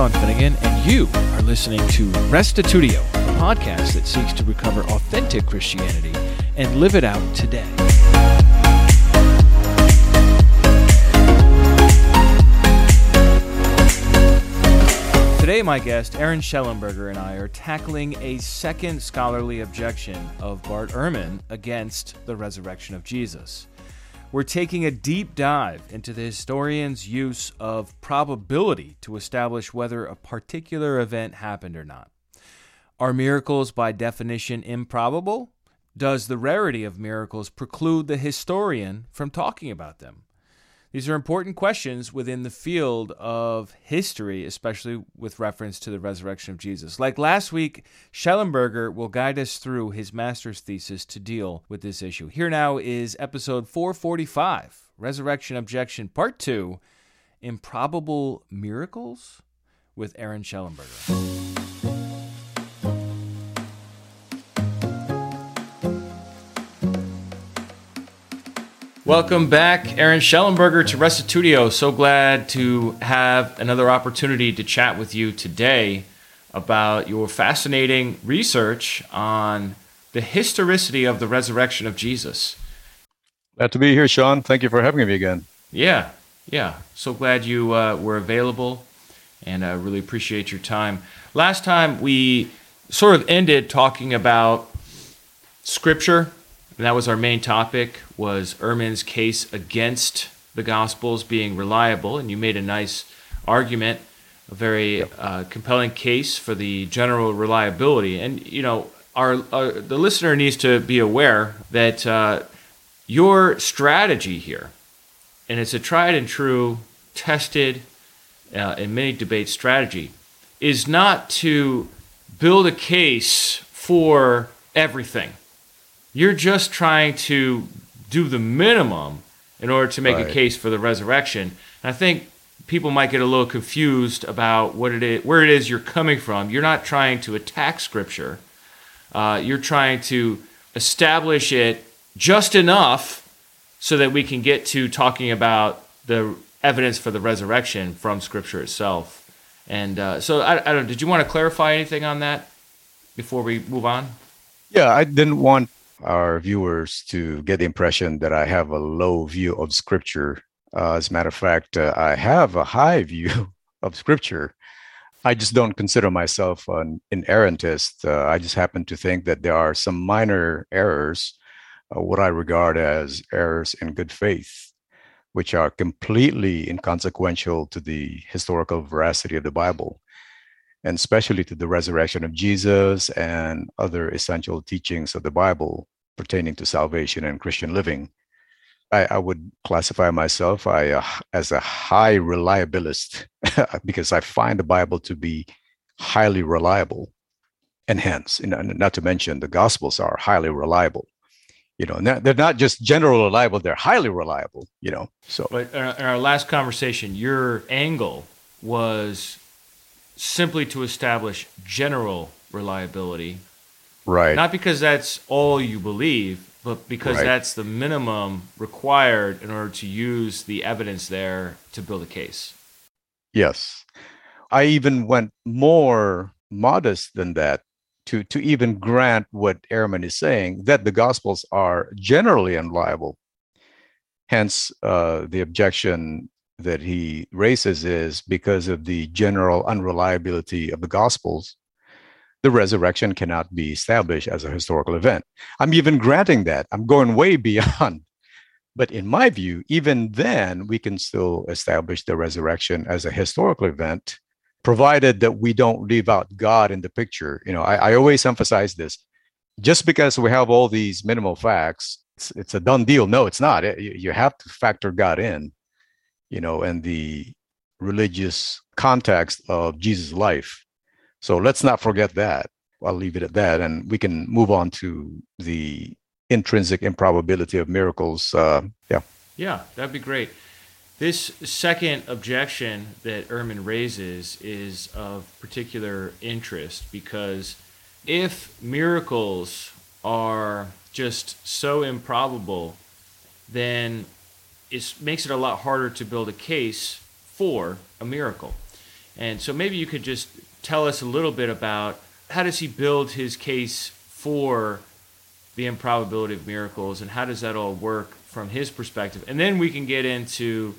Sean Finnegan, and you are listening to Restitutio, a podcast that seeks to recover authentic Christianity and live it out today. Today, my guest, Aaron Shelenberger, and I are tackling a second scholarly objection of Bart Ehrman against the resurrection of Jesus. We're taking a deep dive into the historian's use of probability to establish whether a particular event happened or not. Are miracles by definition improbable? Does the rarity of miracles preclude the historian from talking about them? These are important questions within the field of history, especially with reference to the resurrection of Jesus. Like last week, Shelenberger will guide us through his master's thesis to deal with this issue. Here now is episode 445 Resurrection Objection, Part 2 Improbable Miracles with Aaron Shelenberger. Welcome back, Aaron Shelenberger to Restitutio. So glad to have another opportunity to chat with you today about your fascinating research on the historicity of the resurrection of Jesus. Glad to be here, Sean. Thank you for having me again. Yeah, yeah. So glad you uh, were available, and I really appreciate your time. Last time we sort of ended talking about scripture and that was our main topic was Ehrman's case against the Gospels being reliable, and you made a nice argument, a very uh, compelling case for the general reliability. And you know, our, our the listener needs to be aware that uh, your strategy here, and it's a tried and true, tested uh, in many debates strategy, is not to build a case for everything you're just trying to do the minimum in order to make right. a case for the resurrection. And I think people might get a little confused about what it is, where it is you're coming from. You're not trying to attack Scripture. Uh, you're trying to establish it just enough so that we can get to talking about the evidence for the resurrection from Scripture itself. And uh, so, I, I don't. Did you want to clarify anything on that before we move on? Yeah, I didn't want our viewers to get the impression that I have a low view of scripture. Uh, as a matter of fact, uh, I have a high view of scripture. I just don't consider myself an inerrantist. Uh, I just happen to think that there are some minor errors, uh, what I regard as errors in good faith, which are completely inconsequential to the historical veracity of the Bible and especially to the resurrection of Jesus and other essential teachings of the Bible pertaining to salvation and Christian living. I, I would classify myself I, uh, as a high reliabilist because I find the Bible to be highly reliable. And hence, you know, not to mention the Gospels are highly reliable. You know, they're not just general reliable; they're highly reliable. You know, so. But in our last conversation, your angle was simply to establish general reliability. Right. Not because that's all you believe, but because right. that's the minimum required in order to use the evidence there to build a case. Yes. I even went more modest than that to, to even grant what Ehrman is saying that the Gospels are generally unreliable. Hence, uh, the objection that he raises is because of the general unreliability of the Gospels, the resurrection cannot be established as a historical event. I'm even granting that. I'm going way beyond. But in my view, even then, we can still establish the resurrection as a historical event, provided that we don't leave out God in the picture. You know, I, I always emphasize this. Just because we have all these minimal facts, it's, it's a done deal. No, it's not. It, you have to factor God in you know, and the religious context of Jesus' life. So let's not forget that. I'll leave it at that, and we can move on to the intrinsic improbability of miracles. Uh, yeah. Yeah, that'd be great. This second objection that Ehrman raises is of particular interest because if miracles are just so improbable, then it makes it a lot harder to build a case for a miracle. And so maybe you could just tell us a little bit about how does he build his case for the improbability of miracles and how does that all work from his perspective? And then we can get into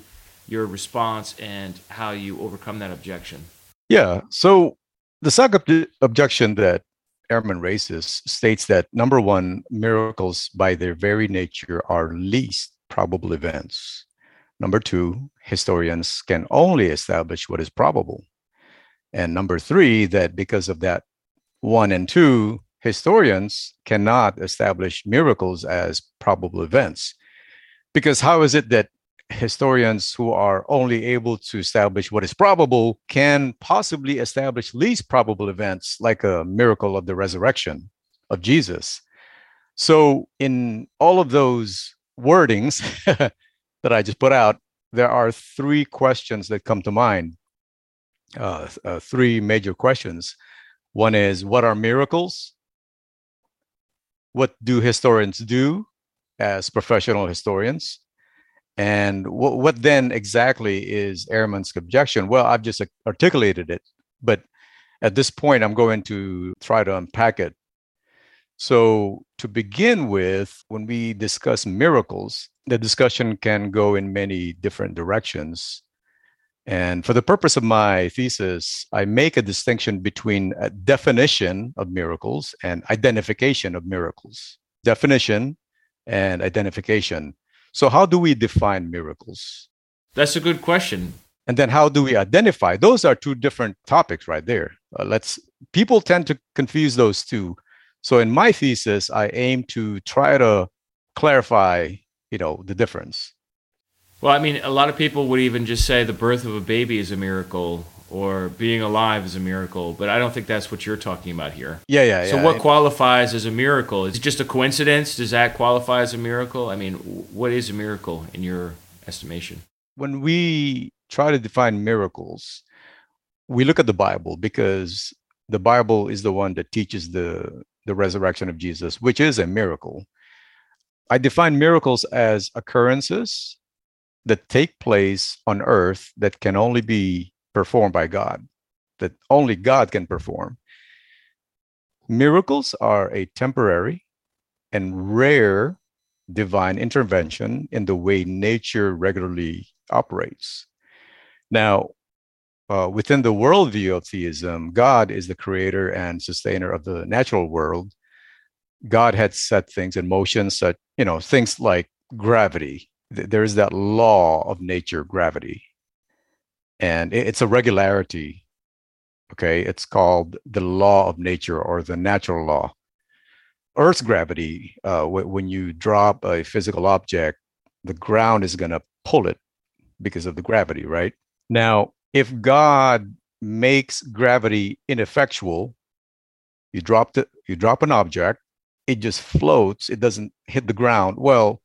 your response and how you overcome that objection. Yeah. So the second objection that Ehrman raises states that number one, miracles by their very nature are least probable events. Number two, historians can only establish what is probable. And number three, that because of that one and two, historians cannot establish miracles as probable events. Because how is it that historians who are only able to establish what is probable can possibly establish least probable events like a miracle of the resurrection of Jesus. So, in all of those wordings that I just put out, there are three questions that come to mind. Uh, uh, three major questions. One is what are miracles? What do historians do as professional historians? And what, what then exactly is Ehrman's objection? Well, I've just articulated it, but at this point, I'm going to try to unpack it. So, to begin with, when we discuss miracles, the discussion can go in many different directions. And for the purpose of my thesis, I make a distinction between a definition of miracles and identification of miracles. Definition and identification. So, how do we define miracles? That's a good question. And then, how do we identify? Those are two different topics right there. Uh, let's people tend to confuse those two. So, in my thesis, I aim to try to clarify, you know, the difference. Well, I mean, a lot of people would even just say the birth of a baby is a miracle, or being alive is a miracle, but I don't think that's what you're talking about here. Yeah, yeah, so yeah. what qualifies as a miracle? Is it just a coincidence? Does that qualify as a miracle? I mean, what is a miracle in your estimation? When we try to define miracles, we look at the Bible because the Bible is the one that teaches the the resurrection of Jesus, which is a miracle. I define miracles as occurrences that take place on earth that can only be performed by God, that only God can perform. Miracles are a temporary and rare divine intervention in the way nature regularly operates. Now, uh, within the worldview of theism, God is the creator and sustainer of the natural world. God had set things in motion, such you know things like gravity. There is that law of nature, gravity, and it's a regularity okay it's called the law of nature or the natural law earth's gravity uh, when you drop a physical object the ground is going to pull it because of the gravity right now if god makes gravity ineffectual you drop the you drop an object it just floats it doesn't hit the ground well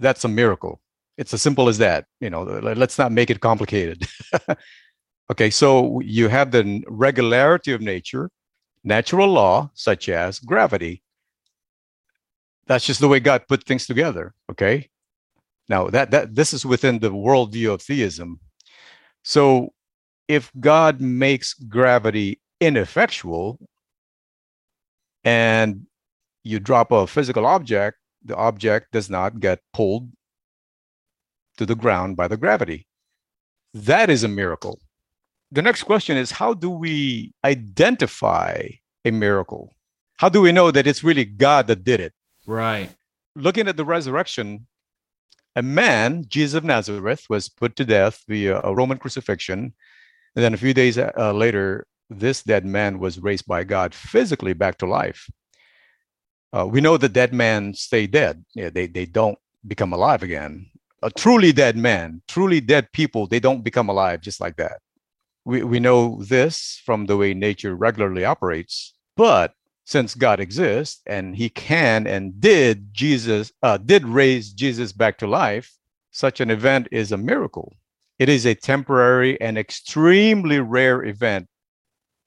that's a miracle it's as simple as that. You know, let's not make it complicated. okay, so you have the regularity of nature, natural law such as gravity. That's just the way God put things together. Okay. Now that that this is within the worldview of theism. So if God makes gravity ineffectual and you drop a physical object, the object does not get pulled to the ground by the gravity. That is a miracle. The next question is how do we identify a miracle? How do we know that it's really God that did it? Right. Looking at the resurrection, a man, Jesus of Nazareth, was put to death via a Roman crucifixion. And then a few days uh, later, this dead man was raised by God physically back to life. Uh, we know the dead man stay dead. Yeah, they, they don't become alive again a truly dead man, truly dead people, they don't become alive just like that. We, we know this from the way nature regularly operates, but since God exists and he can and did Jesus uh, did raise Jesus back to life, such an event is a miracle. It is a temporary and extremely rare event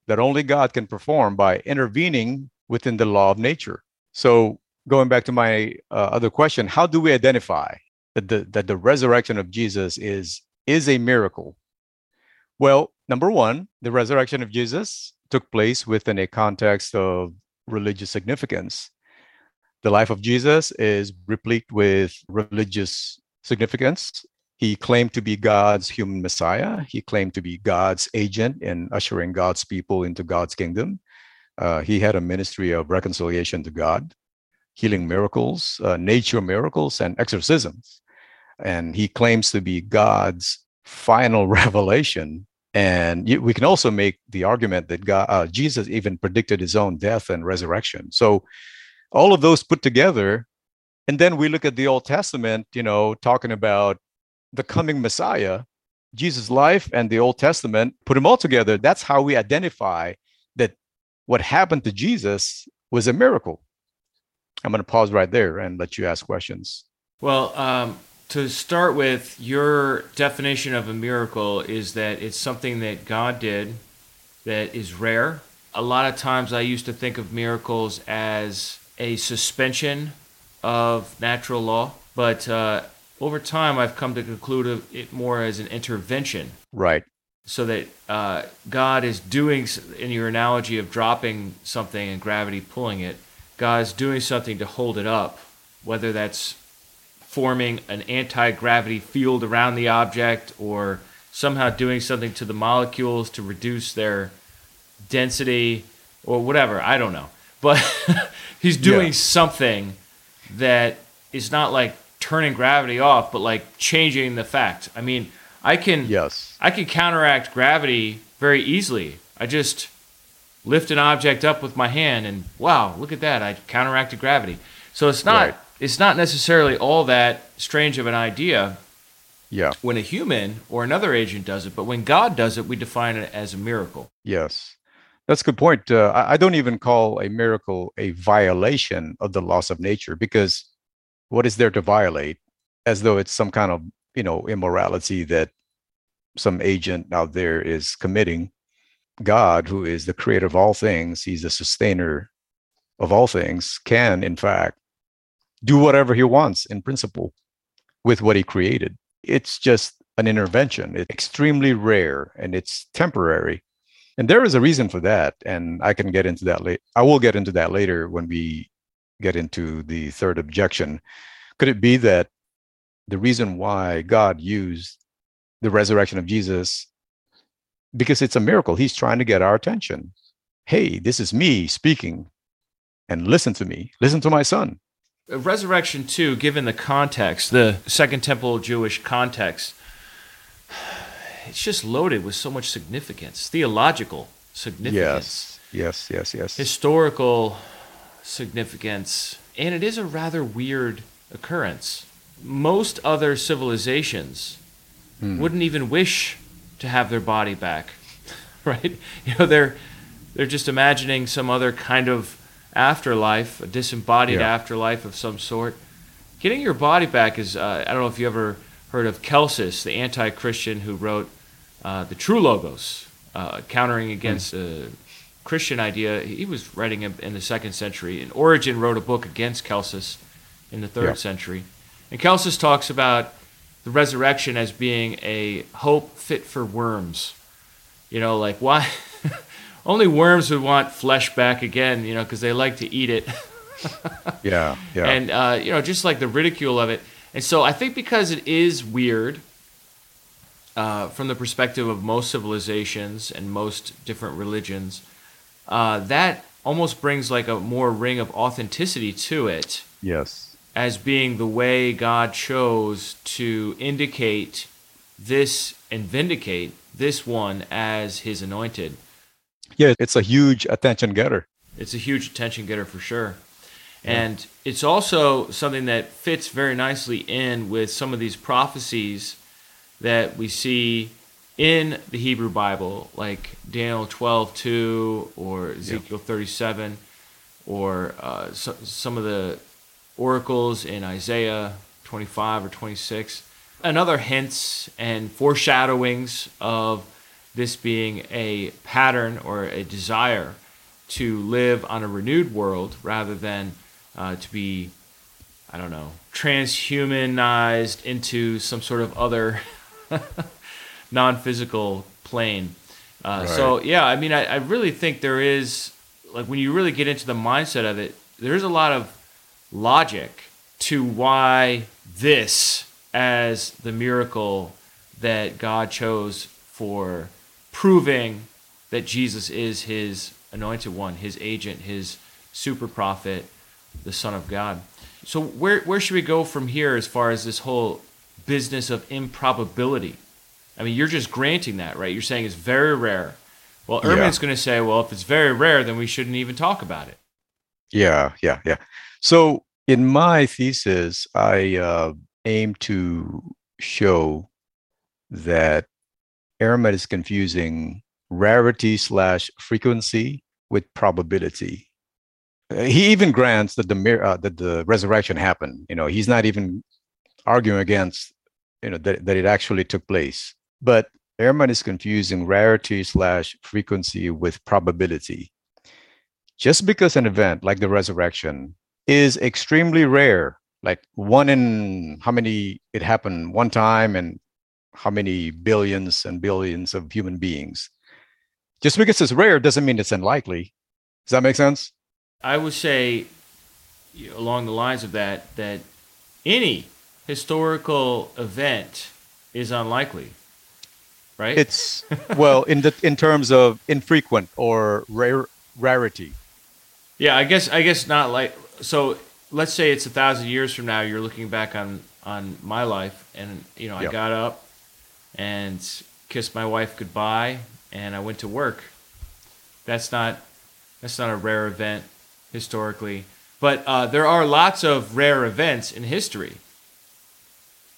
that only God can perform by intervening within the law of nature. So, going back to my uh, other question, how do we identify that the that the resurrection of Jesus is is a miracle. Well, Number one, the resurrection of Jesus took place within a context of religious significance. The life of Jesus is replete with religious significance. He claimed to be God's human Messiah. He claimed to be God's agent in ushering God's people into God's kingdom. Uh, he had a ministry of reconciliation to God, healing miracles, uh, nature miracles, and exorcisms. And he claims to be God's final revelation. And we can also make the argument that God, uh, Jesus even predicted his own death and resurrection. So, all of those put together, and then we look at the Old Testament, you know, talking about the coming Messiah, Jesus' life and the Old Testament, put them all together. That's how we identify that what happened to Jesus was a miracle. I'm going to pause right there and let you ask questions. Well, um, to start with, your definition of a miracle is that it's something that God did that is rare. A lot of times I used to think of miracles as a suspension of natural law, but uh, over time, I've come to conclude it more as an intervention. Right. So that uh, God is doing, in your analogy of dropping something and gravity pulling it, God is doing something to hold it up, whether that's forming an anti gravity field around the object or somehow doing something to the molecules to reduce their density or whatever. I don't know. But he's doing yeah. something that is not like turning gravity off, but like changing the fact. I mean, I can yes, I can counteract gravity very easily. I just lift an object up with my hand, and wow, look at that! I counteracted gravity. So it's not right. It's not necessarily all that strange of an idea. Yeah. When a human or another agent does it, but when God does it, we define it as a miracle. Yes. That's a good point. Uh, I don't even call a miracle a violation of the laws of nature because what is there to violate as though it's some kind of you know immorality that some agent out there is committing god who is the creator of all things he's the sustainer of all things can in fact do whatever he wants in principle with what he created it's just an intervention it's extremely rare and it's temporary and there is a reason for that and i can get into that later i will get into that later when we get into the third objection. Could it be that the reason why God used the resurrection of Jesus because it's a miracle. He's trying to get our attention. Hey, this is me speaking, and listen to me. Listen to my son. Resurrection, too, given the context, the Second Temple Jewish context, it's just loaded with so much significance, theological significance. Yes, yes, yes, yes. Historical significance. And it is a rather weird occurrence. Most other civilizations hmm. wouldn't even wish to have their body back, right? You know, they're they're just imagining some other kind of afterlife, a disembodied yeah. afterlife of some sort. Getting your body back is uh, I don't know if you ever heard of Celsus, the anti-Christian who wrote uh, the True Logos, uh, countering against hmm. Christian idea. He was writing in the second century, and Origen wrote a book against Celsus in the third yeah. century. And Celsus talks about the resurrection as being a hope fit for worms. You know, like why? Only worms would want flesh back again, you know, because they like to eat it. yeah, yeah. And, uh, you know, just like the ridicule of it. And so I think because it is weird uh, from the perspective of most civilizations and most different religions, uh, that almost brings like a more ring of authenticity to it. Yes. As being the way God chose to indicate this and vindicate this one as his anointed. Yeah, it's a huge attention getter. It's a huge attention getter for sure. And it's also something that fits very nicely in with some of these prophecies that we see in the Hebrew Bible, like Daniel 12 2 or Ezekiel 37, or uh, so, some of the oracles in Isaiah 25 or 26, and other hints and foreshadowings of this being a pattern or a desire to live on a renewed world rather than uh, to be, I don't know, transhumanized into some sort of other non physical plane. Uh, right. So yeah, I mean, I, I really think there is like when you really get into the mindset of it, there's a lot of logic to why this as the miracle that God chose for proving that Jesus is his anointed one, his agent, his super prophet, the Son of God. So where where should we go from here as far as this whole business of improbability? I mean, you're just granting that, right? You're saying it's very rare. Well, Ehrman's yeah. going to say, well, if it's very rare, then we shouldn't even talk about it. Yeah, yeah, yeah. So in my thesis, I uh, aim to show that Ehrman is confusing rarity slash frequency with probability. Uh, he even grants that the uh, that the resurrection happened. You know, he's not even arguing against you know that, that it actually took place. But Ehrman is confusing rarity slash frequency with probability. Just because an event like the resurrection is extremely rare, like one in how many it happened one time and how many billions and billions of human beings. Just because it's rare doesn't mean it's unlikely. Does that make sense? I would say, along the lines of that, that any historical event is unlikely, right? It's well in the in terms of infrequent or rare rarity. Yeah, I guess I guess not like so. Let's say it's a thousand years from now. You're looking back on on my life, and you know I got up and kissed my wife goodbye, and I went to work. That's not that's not a rare event historically, but uh, there are lots of rare events in history,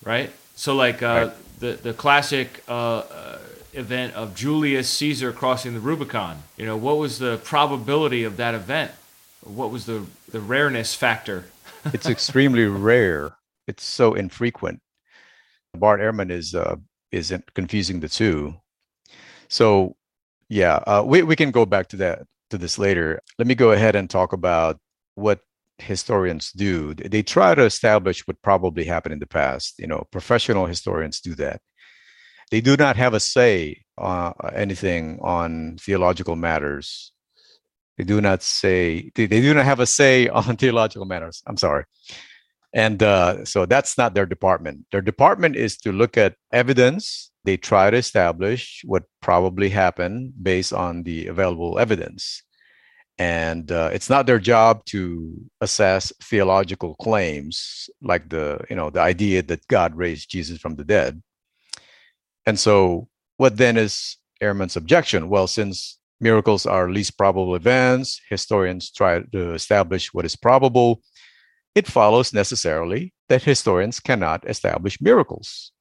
right? So like uh, right. the the classic uh, uh, event of Julius Caesar crossing the Rubicon. You know, what was the probability of that event? What was the the rareness factor? it's extremely rare. It's so infrequent. Bart Ehrman is uh, is confusing the two. So yeah, uh, we we can go back to that to this later. Let me go ahead and talk about what historians do. They try to establish what probably happened in the past. You know, professional historians do that. They do not have a say uh, anything on theological matters. They do not say they, they do not have a say on theological matters. I'm sorry. And uh, so that's not their department. Their department is to look at evidence. They try to establish what probably happened based on the available evidence. And uh, it's not their job to assess theological claims like the, you know, the idea that God raised Jesus from the dead. And so what then is Ehrman's objection? Well, since miracles are least probable events, historians try to establish what is probable it follows necessarily that historians cannot establish miracles.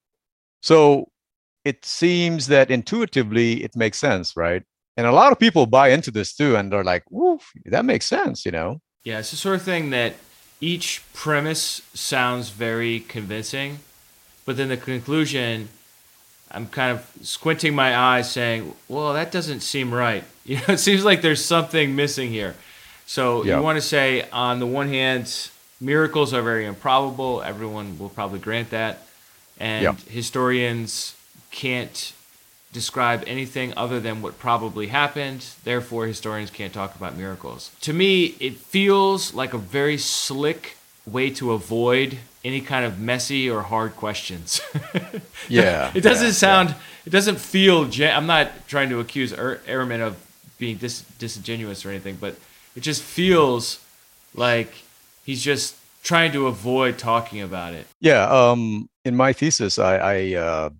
So it seems that intuitively it makes sense, right? And a lot of people buy into this too, and they're like, "Woof, that makes sense," you know? Yeah, it's the sort of thing that each premise sounds very convincing, but then the conclusion, I'm kind of squinting my eyes, saying, "Well, that doesn't seem right." You know, it seems like there's something missing here. So yeah. you want to say, on the one hand, miracles are very improbable. Everyone will probably grant that. And yeah. historians can't describe anything other than what probably happened. Therefore, historians can't talk about miracles. To me, it feels like a very slick way to avoid any kind of messy or hard questions. yeah. it doesn't yeah, sound, yeah. it doesn't feel, gen- I'm not trying to accuse er- Ehrman of being dis- disingenuous or anything, but it just feels like he's just trying to avoid talking about it. Yeah. Um, in my thesis, I I, uh,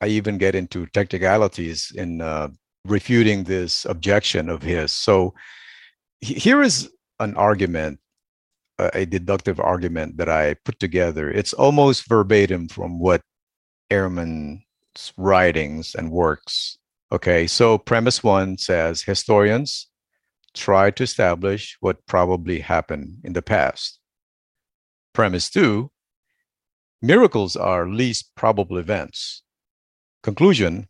I even get into technicalities in uh, refuting this objection of his. So here is an argument, a deductive argument that I put together. It's almost verbatim from what Ehrman's writings and works. Okay, so premise one says historians try to establish what probably happened in the past. Premise two miracles are least probable events. Conclusion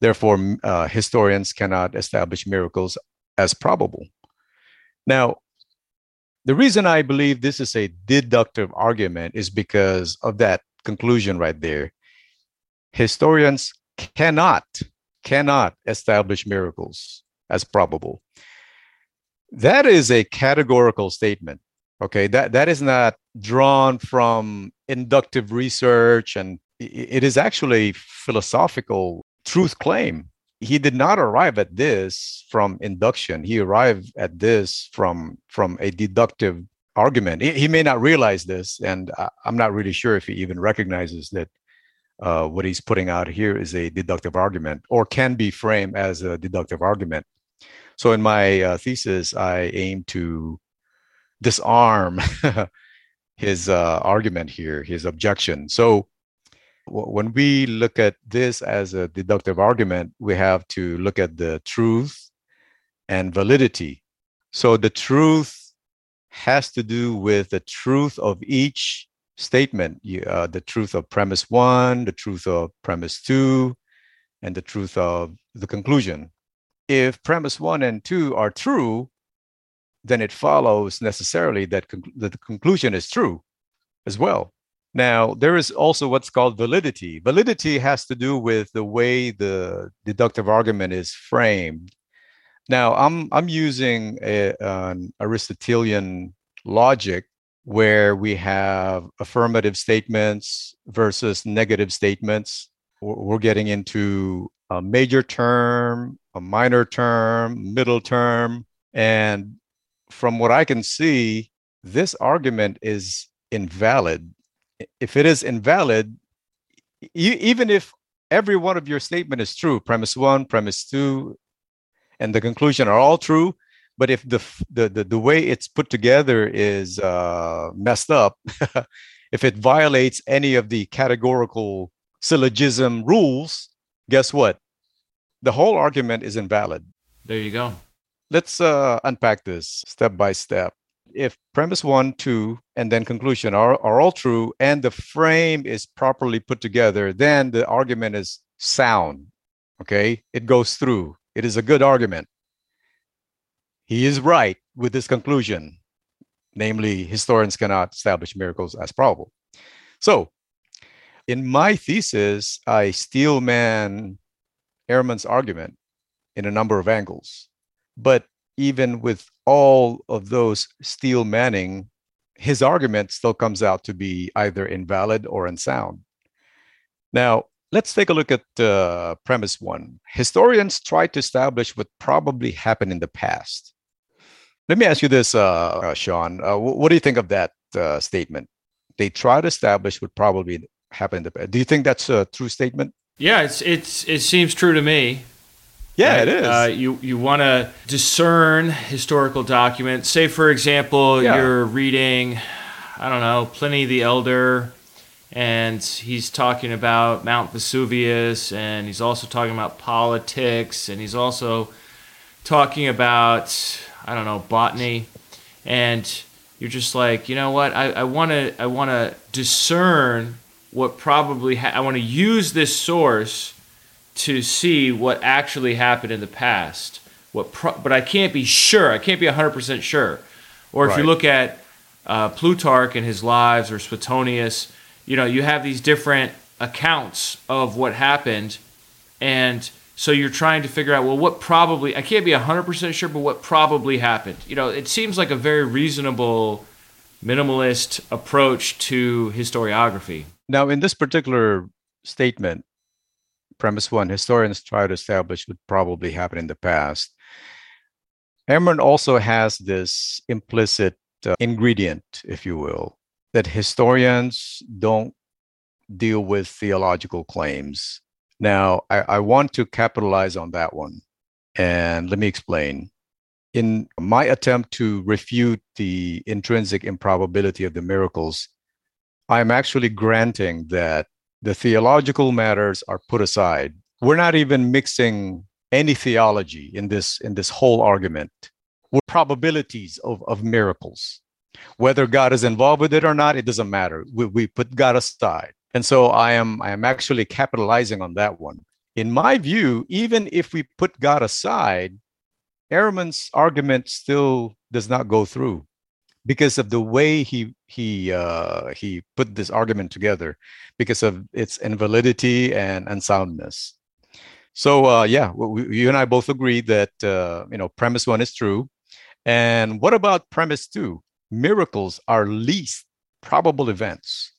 therefore, uh, historians cannot establish miracles as probable. Now, the reason I believe this is a deductive argument is because of that conclusion right there. Historians cannot cannot establish miracles as probable. That is a categorical statement. Okay, that, that is not drawn from inductive research, and it is actually philosophical truth claim. He did not arrive at this from induction. He arrived at this from from a deductive argument. He, he may not realize this, and I'm not really sure if he even recognizes that uh, what he's putting out here is a deductive argument or can be framed as a deductive argument. So in my uh, thesis, I aim to disarm his uh, argument here, his objection. So w- when we look at this as a deductive argument, we have to look at the truth and validity. So the truth has to do with the truth of each statement uh, the truth of premise one, the truth of premise two, and the truth of the conclusion. If premise one and two are true, then it follows necessarily that, conc- that the conclusion is true as well. Now, there is also what's called validity. Validity has to do with the way the deductive argument is framed. Now, I'm, I'm using a, an Aristotelian logic where we have affirmative statements versus negative statements. We're getting into a major term, a minor term, middle term. And from what I can see, this argument is invalid. If it is invalid, you, even if every one of your statement is true, premise one, premise two, and the conclusion are all true, but if the the the, the way it's put together is uh, messed up if it violates any of the categorical syllogism rules guess what the whole argument is invalid. There you go. Let's uh, unpack this step by step. If premise one two and then conclusion are, are all true and the frame is properly put together then the argument is sound okay? It goes through. It is a good argument. He is right with this conclusion, namely, historians cannot establish miracles as probable. So, in my thesis, I steel man Ehrman's argument in a number of angles. But even with all of those steel manning, his argument still comes out to be either invalid or unsound. Now, let's take a look at uh, premise one. Historians try to establish what probably happened in the past. Let me ask you this, uh, uh, Sean. Uh, what do you think of that uh, statement? They try to establish what probably happened. In the past. Do you think that's a true statement? Yeah, it's it's it seems true to me. Yeah, right? it is. Uh, you you want to discern historical documents. Say, for example, yeah. you're reading, I don't know, Pliny the Elder, and he's talking about Mount Vesuvius, and he's also talking about politics, and he's also talking about I don't know, botany, and you're just like, you know what? I want to I want to discern what probably ha- I want to use this source to see what actually happened in the past. What, pro- but I can't be sure. I can't be 100% sure. Or if right. you look at uh, Plutarch and his lives or Suetonius, you know, you have these different accounts of what happened, and so you're trying to figure out, well, what probably, I can't be 100% sure, but what probably happened. You know, it seems like a very reasonable, minimalist approach to historiography. Now, in this particular statement, premise one, historians try to establish what probably happened in the past. Ehrman also has this implicit uh, ingredient, if you will, that historians don't deal with theological claims now, I, I want to capitalize on that one. And let me explain. In my attempt to refute the intrinsic improbability of the miracles, I'm actually granting that the theological matters are put aside. We're not even mixing any theology in this in this whole argument. We're probabilities of, of miracles. Whether God is involved with it or not, it doesn't matter. We, we put God aside. And so I am I am actually capitalizing on that one. In my view, even if we put God aside, Ehrman's argument still does not go through because of the way he he uh, he put this argument together, because of its invalidity and unsoundness. So uh, yeah, we, you and I both agree that uh, you know premise one is true. And what about premise two? Miracles are least probable events.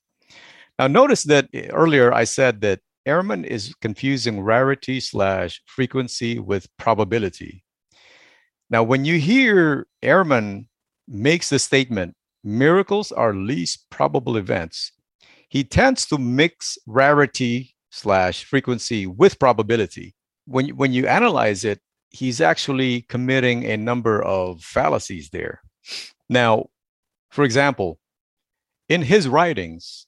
Now notice that earlier I said that Ehrman is confusing rarity slash frequency with probability. Now, when you hear Ehrman makes the statement, miracles are least probable events, he tends to mix rarity slash frequency with probability. When, when you analyze it, he's actually committing a number of fallacies there. Now, for example, in his writings,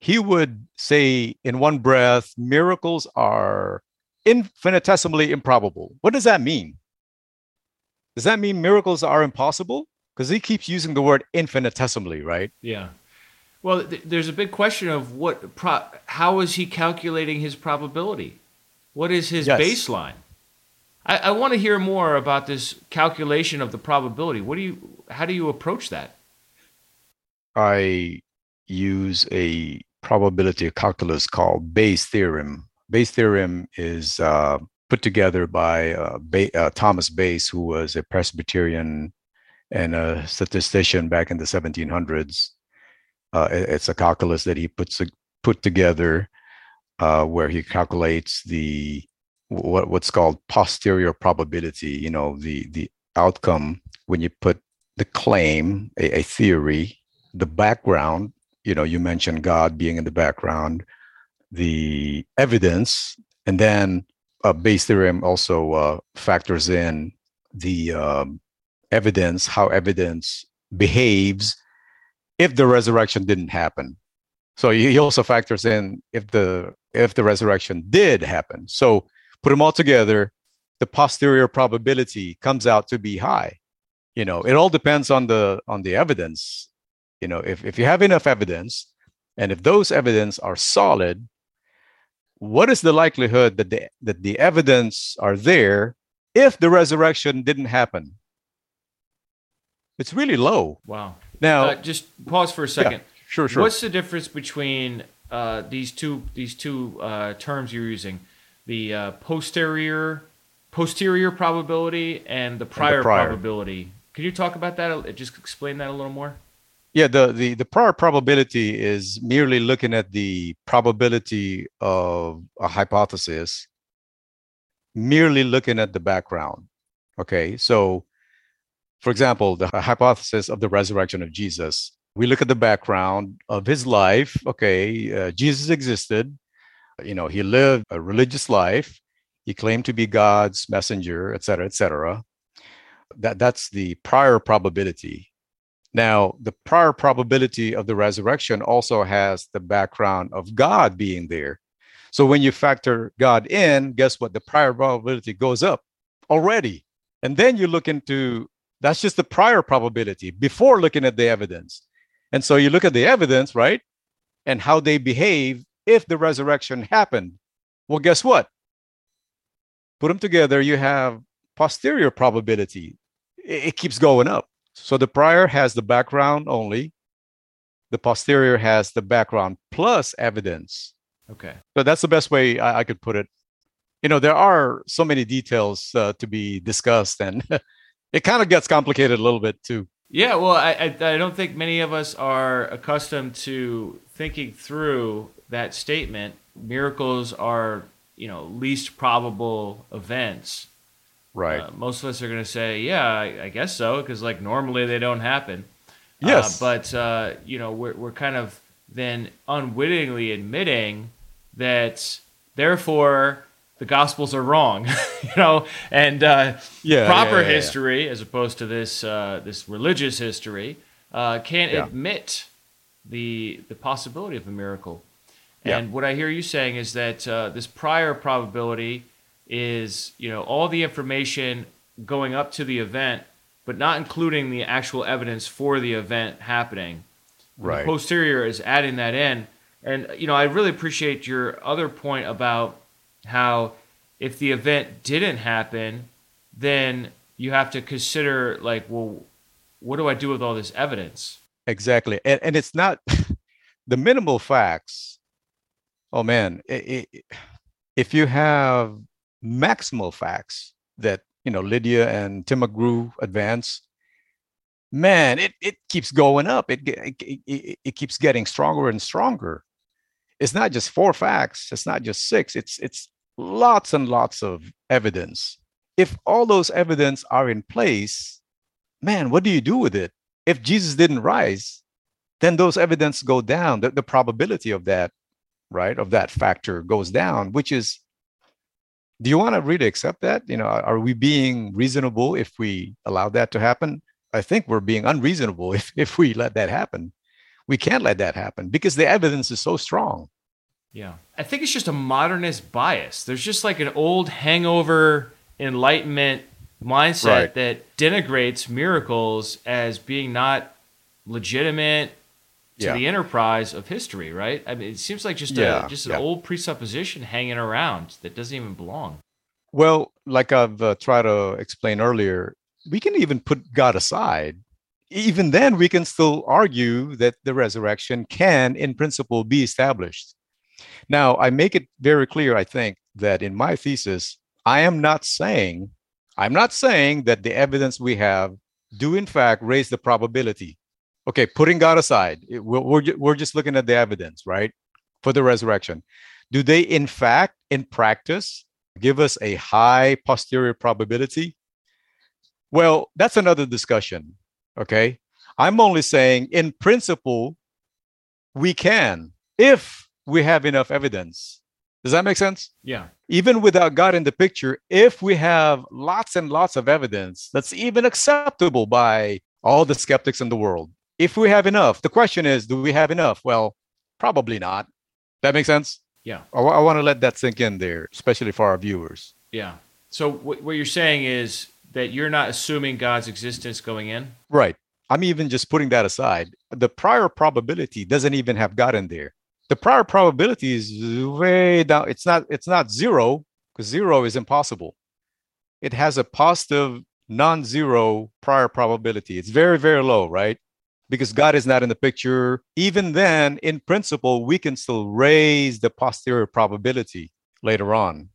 he would say in one breath, miracles are infinitesimally improbable. What does that mean? Does that mean miracles are impossible? Because he keeps using the word infinitesimally, right? Yeah. Well, th- there's a big question of what pro- how is he calculating his probability? What is his yes. baseline? I, I want to hear more about this calculation of the probability. What do you how do you approach that? I use a probability calculus called Bayes theorem. Bayes theorem is uh, put together by uh, ba- uh, Thomas Bayes, who was a Presbyterian and a statistician back in the 1700s. Uh, it's a calculus that he puts put together uh, where he calculates the what what's called posterior probability. You know, the the outcome when you put the claim, a, a theory, the background. You know, you mentioned God being in the background, the evidence, and then uh, Bayes theorem also uh, factors in the um, evidence, how evidence behaves if the resurrection didn't happen. So he also factors in if the if the resurrection did happen. So put them all together, the posterior probability comes out to be high. You know, it all depends on the on the evidence. You know, if if you have enough evidence, and if those evidence are solid, what is the likelihood that the that the evidence are there if the resurrection didn't happen? It's really low. Wow. Now, uh, just pause for a second. Yeah, sure, sure. What's the difference between uh, these two these two uh, terms you're using? The uh, posterior posterior probability and the prior, and the prior probability. Can you talk about that? Just explain that a little more. Yeah, the, the, the prior probability is merely looking at the probability of a hypothesis, merely looking at the background. Okay, so for example, the hypothesis of the resurrection of Jesus, we look at the background of his life. Okay, uh, Jesus existed, you know, he lived a religious life, he claimed to be God's messenger, et cetera, et cetera. That, that's the prior probability now, the prior probability of the resurrection also has the background of God being there. So when you factor God in, guess what? The prior probability goes up already. And then you look into that's just the prior probability before looking at the evidence. And so you look at the evidence, right? And how they behave if the resurrection happened. Well, guess what? Put them together, you have posterior probability. It keeps going up. So the prior has the background only. The posterior has the background plus evidence. Okay. So that's the best way I, I could put it. You know, there are so many details uh, to be discussed, and it kind of gets complicated a little bit too. Yeah, well, I, I, I don't think many of us are accustomed to thinking through that statement. Miracles are, you know, least probable events. Right. Uh, most of us are going to say, yeah, I, I guess so, because like normally they don't happen. Yes. Uh, but uh, you know, we're we're kind of then unwittingly admitting that therefore the gospels are wrong, you know, and uh, yeah, proper yeah, yeah, history as opposed to this uh, this religious history uh, can't admit the the possibility of a miracle. And what I hear you saying is that this prior probability is you know all the information going up to the event, but not including the actual evidence for the event happening. Right. The posterior is adding that in, and you know I really appreciate your other point about how if the event didn't happen, then you have to consider like, well, what do I do with all this evidence? Exactly, and and it's not the minimal facts. Oh man, it, it, if you have maximal facts that you know Lydia and Tim McGrew advance, man, it it keeps going up. It, it it, it keeps getting stronger and stronger. It's not just four facts. It's not just six. It's it's lots and lots of evidence. If all those evidence are in place, man, what do you do with it? If Jesus didn't rise, then those evidence go down. The, the probability of that, right, of that factor goes down, which is do you want to really accept that? You know, are we being reasonable if we allow that to happen? I think we're being unreasonable if, if we let that happen. We can't let that happen because the evidence is so strong. Yeah. I think it's just a modernist bias. There's just like an old hangover enlightenment mindset right. that denigrates miracles as being not legitimate to yeah. the enterprise of history, right? I mean, it seems like just yeah. a just an yeah. old presupposition hanging around that doesn't even belong. Well, like I've uh, tried to explain earlier, we can even put God aside. Even then, we can still argue that the resurrection can, in principle, be established. Now, I make it very clear, I think, that in my thesis, I am not saying, I'm not saying that the evidence we have do in fact raise the probability okay, putting God aside, we're, we're, we're just looking at the evidence, right, for the resurrection. Do they, in fact, in practice, give us a high posterior probability? Well, that's another discussion. Okay. I'm only saying, in principle, we can if we have enough evidence. Does that make sense? Yeah. Even without God in the picture, if we have lots and lots of evidence that's even acceptable by all the skeptics in the world, if we have enough, the question is, do we have enough? Well, probably not. That makes sense? Yeah. I, I want to let that sink in there, especially for our viewers. Yeah. So what, what you're saying is that you're not assuming God's existence going in? Right. I'm even just putting that aside. The prior probability doesn't even have God in there. The prior probability is way down. It's not, it's not zero, because zero is impossible. It has a positive non-zero prior probability. It's very, very low, right? because God is not in the picture, even then, in principle, we can still raise the posterior probability later on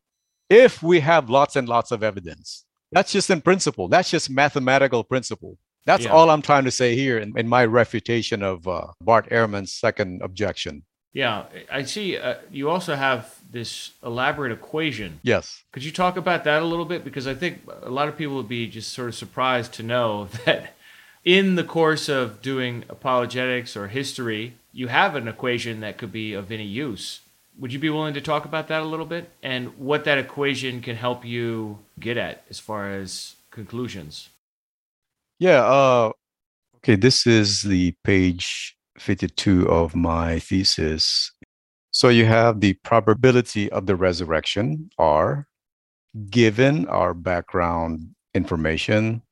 if we have lots and lots of evidence. That's just in principle. That's just mathematical principle. That's yeah. all I'm trying to say here in, in my refutation of uh, Bart Ehrman's second objection. Yeah, I see. Uh, you also have this elaborate equation. Yes. Could you talk about that a little bit? Because I think a lot of people would be just sort of surprised to know that in the course of doing apologetics or history, you have an equation that could be of any use. Would you be willing to talk about that a little bit and what that equation can help you get at as far as conclusions? Yeah. Uh, okay. This is the page 52 of my thesis. So you have the probability of the resurrection, R, given our background information,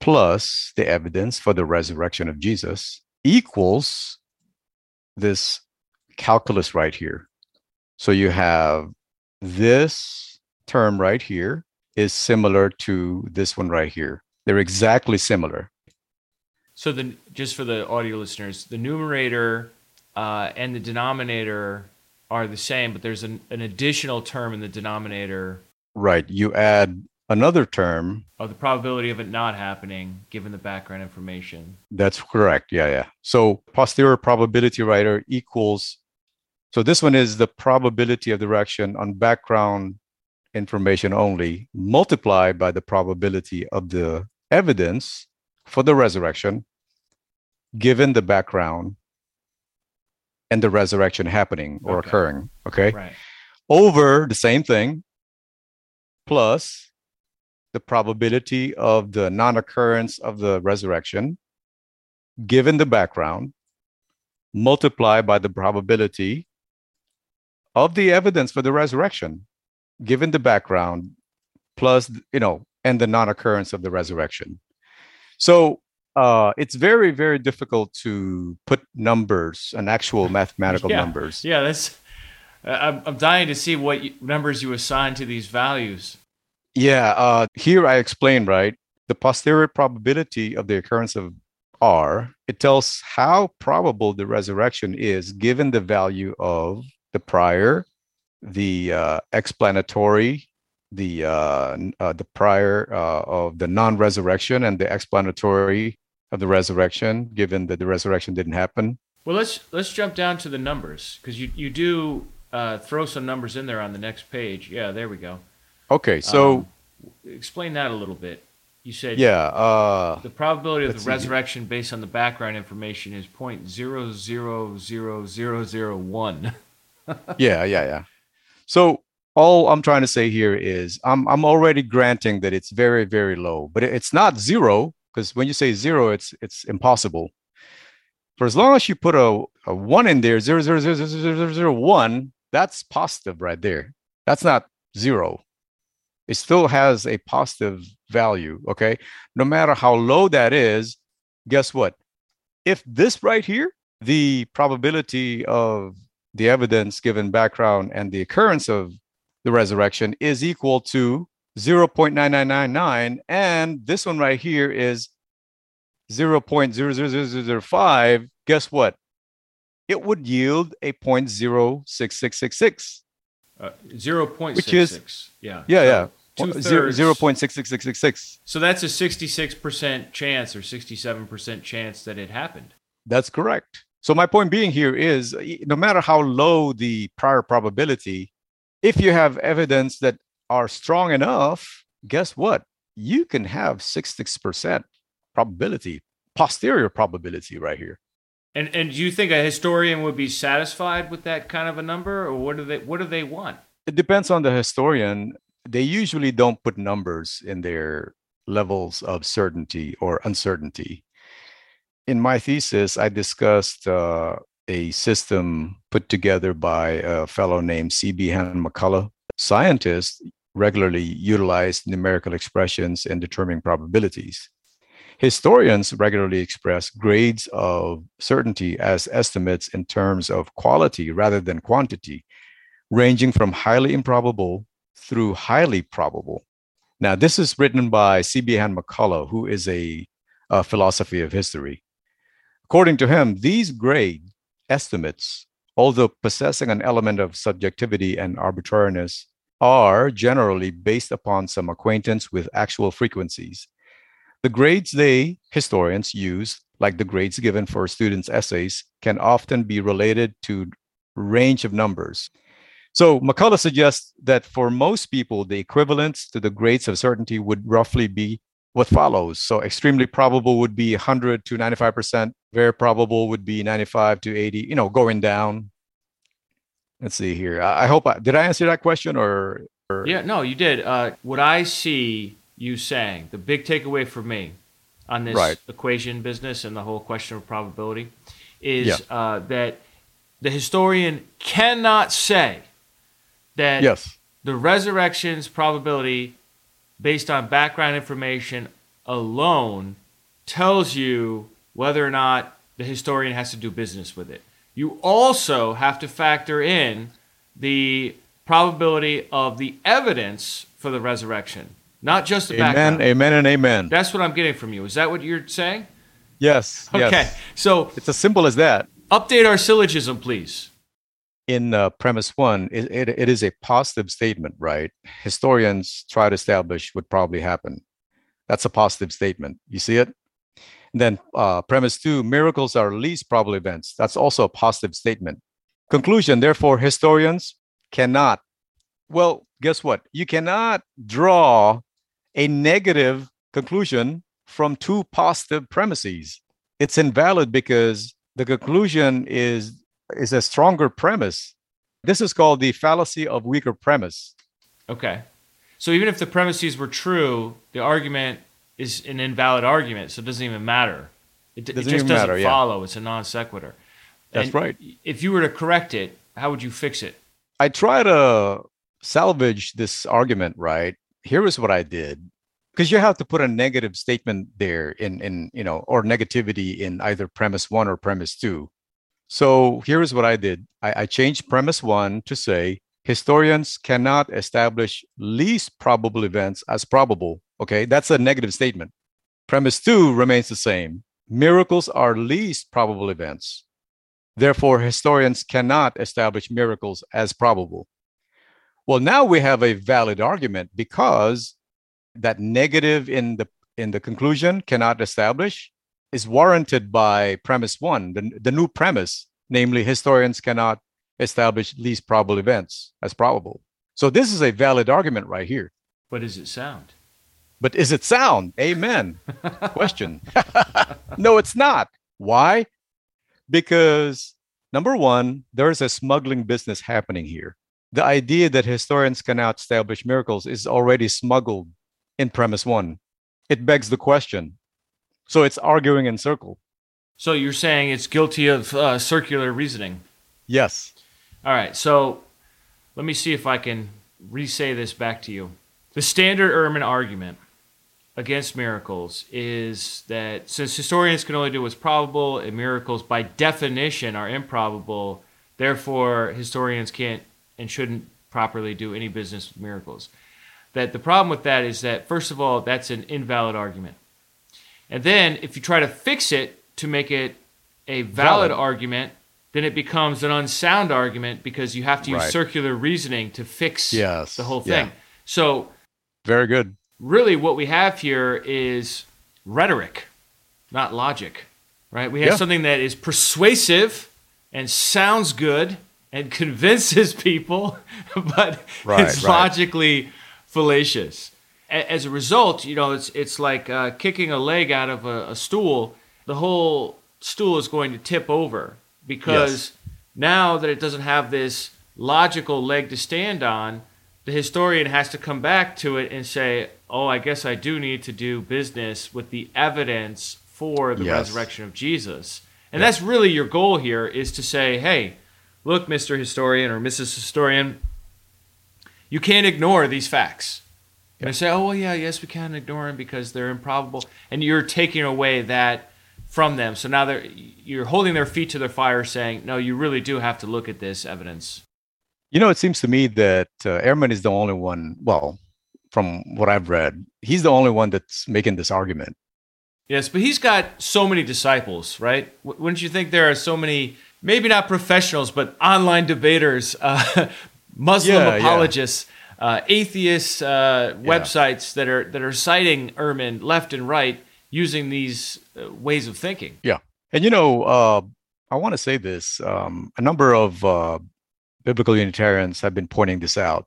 plus the evidence for the resurrection of Jesus equals this calculus right here. So you have this term right here is similar to this one right here. They're exactly similar. So the just for the audio listeners, the numerator uh, and the denominator are the same, but there's an, an additional term in the denominator. Right. You add another term of the probability of it not happening given the background information that's correct yeah yeah so posterior probability writer equals so this one is the probability of the reaction on background information only multiplied by the probability of the evidence for the resurrection given the background and the resurrection happening or okay. occurring okay right. over the same thing plus the probability of the non occurrence of the resurrection, given the background, multiplied by the probability of the evidence for the resurrection, given the background, plus, you know, and the non occurrence of the resurrection. So uh, it's very, very difficult to put numbers and actual mathematical yeah. numbers. Yeah, that's. I'm, I'm dying to see what you, numbers you assign to these values. Yeah, uh, here I explain, right? The posterior probability of the occurrence of R, it tells how probable the resurrection is given the value of the prior, the uh, explanatory, the uh, uh, the prior uh, of the non-resurrection and the explanatory of the resurrection, given that the resurrection didn't happen. Well, let's let's jump down to the numbers because you you do uh, throw some numbers in there on the next page. Yeah, there we go. Okay, so Um, explain that a little bit. You said yeah, uh, the probability of the see resurrection based on the background information is point zero zero zero zero zero one. yeah, yeah, yeah. So all I'm trying to say here is I'm I'm already granting that it's very very low, but it's not zero because when you say zero, it's it's impossible. For as long as you put a, a one in there, zero zero zero zero zero zero zero one, that's positive right there. That's not zero. It still has a positive value. Okay, no matter how low that is, guess what? If this right here, the probability of the evidence given background and the occurrence of the resurrection is equal to 0.9999 and this one right here is 0.00005 guess what it would yield a 0.06666 Uh, zero point Which is-. Yeah. yeah yeah Two Zero- 0.66666 So that's a sixty-six percent chance or sixty-seven percent chance that it happened. That's correct. So my point being here is no matter how low the prior probability, if you have evidence that are strong enough, guess what? You can have 66% probability, posterior probability right here. And and do you think a historian would be satisfied with that kind of a number, or what do they what do they want? It depends on the historian. They usually don't put numbers in their levels of certainty or uncertainty. In my thesis, I discussed uh, a system put together by a fellow named C. Behan McCullagh. Scientists regularly utilize numerical expressions in determining probabilities. Historians regularly express grades of certainty as estimates in terms of quality rather than quantity, ranging from highly improbable through highly probable. Now, this is written by C. Behan McCullagh, who is a, a philosophy of history. According to him, these grade estimates, although possessing an element of subjectivity and arbitrariness, are generally based upon some acquaintance with actual frequencies. The grades they, historians, use, like the grades given for students' essays, can often be related to range of numbers. So McCullagh suggests that for most people, the equivalence to the grades of certainty would roughly be what follows. So extremely probable would be 100 to 95%. Very probable would be 95 to 80, you know, going down. Let's see here. I I hope I did I answer that question or, or Yeah, no, you did. Uh, what I see you saying, the big takeaway for me on this Right. equation business and the whole question of probability is Yeah. uh, that the historian cannot say that yes. the resurrection's probability based on background information alone tells you whether or not the historian has to do business with it. You also have to factor in the probability of the evidence for the resurrection, not just the Amen, background. amen, amen, and amen. That's what I'm getting from you. Is that what you're saying? yes. Okay. Yes. So It's as simple as that. update our syllogism, please. in uh, premise one, it, it, it is a positive statement, right? Historians try to establish what probably happened. That's a positive statement. You see it? And then uh, premise two, miracles are least probable events. That's also a positive statement. Conclusion, therefore, historians cannot. Well, guess what? You cannot draw a negative conclusion from two positive premises. It's invalid because the conclusion is is a stronger premise. This is called the fallacy of weaker premise. Okay. So even if the premises were true, the argument is an invalid argument, so it doesn't even matter. It, it Doesn't just doesn't matter, yeah. follow. It's a non sequitur. That's And right. If you were to correct it, how would you fix it? I try to salvage this argument, right? Here is what I did. Because you have to put a negative statement there in in you know or negativity in either premise one or premise two. So here is what I did. I, I changed premise one to say historians cannot establish least probable events as probable. Okay, that's a negative statement. Premise two remains the same. Miracles are least probable events. Therefore, historians cannot establish miracles as probable. Well, now we have a valid argument because that negative in the in the conclusion cannot establish is warranted by premise one, the, the new premise, namely historians cannot establish least probable events as probable. So this is a valid argument right here. But is it sound? But is it sound? Amen. Question. no, it's not. Why? Because number one, there is a smuggling business happening here. The idea that historians cannot establish miracles is already smuggled in premise one. It begs the question. So it's arguing in circle. So you're saying it's guilty of uh, circular reasoning? Yes. All right. So let me see if I can re say this back to you. The standard Ehrman argument against miracles is that since historians can only do what's probable and miracles by definition are improbable, therefore historians can't and shouldn't properly do any business with miracles. That the problem with that is that, first of all, that's an invalid argument. And then if you try to fix it to make it a valid, valid. argument, then it becomes an unsound argument because you have to use right. circular reasoning to fix yes. the whole thing. Yeah. So, very good really what we have here is rhetoric, not logic, right? We have yeah. something that is persuasive and sounds good and convinces people, but right, it's right. logically fallacious. As a result, you know, it's it's like uh, kicking a leg out of a, a, stool. The whole stool is going to tip over because yes. now that it doesn't have this logical leg to stand on, the historian has to come back to it and say, oh, I guess I do need to do business with the evidence for the yes. resurrection of Jesus. And that's really your goal here is to say, hey, look, Mr. Historian or Mrs. Historian, you can't ignore these facts. And I say, oh, well, yeah, yes, we can ignore them because they're improbable. And you're taking away that from them. So now they're, you're holding their feet to their fire saying, no, you really do have to look at this evidence. You know, it seems to me that uh, Ehrman is the only one, well, from what I've read, he's the only one that's making this argument. Yes, but he's got so many disciples, right? Wouldn't you think there are so many, maybe not professionals, but online debaters, uh, Muslim yeah, apologists, yeah. Uh, atheists, uh, yeah. websites that are that are citing Ehrman left and right using these uh, ways of thinking? Yeah, and you know, uh, I want to say this: um, a number of uh, biblical Unitarians have been pointing this out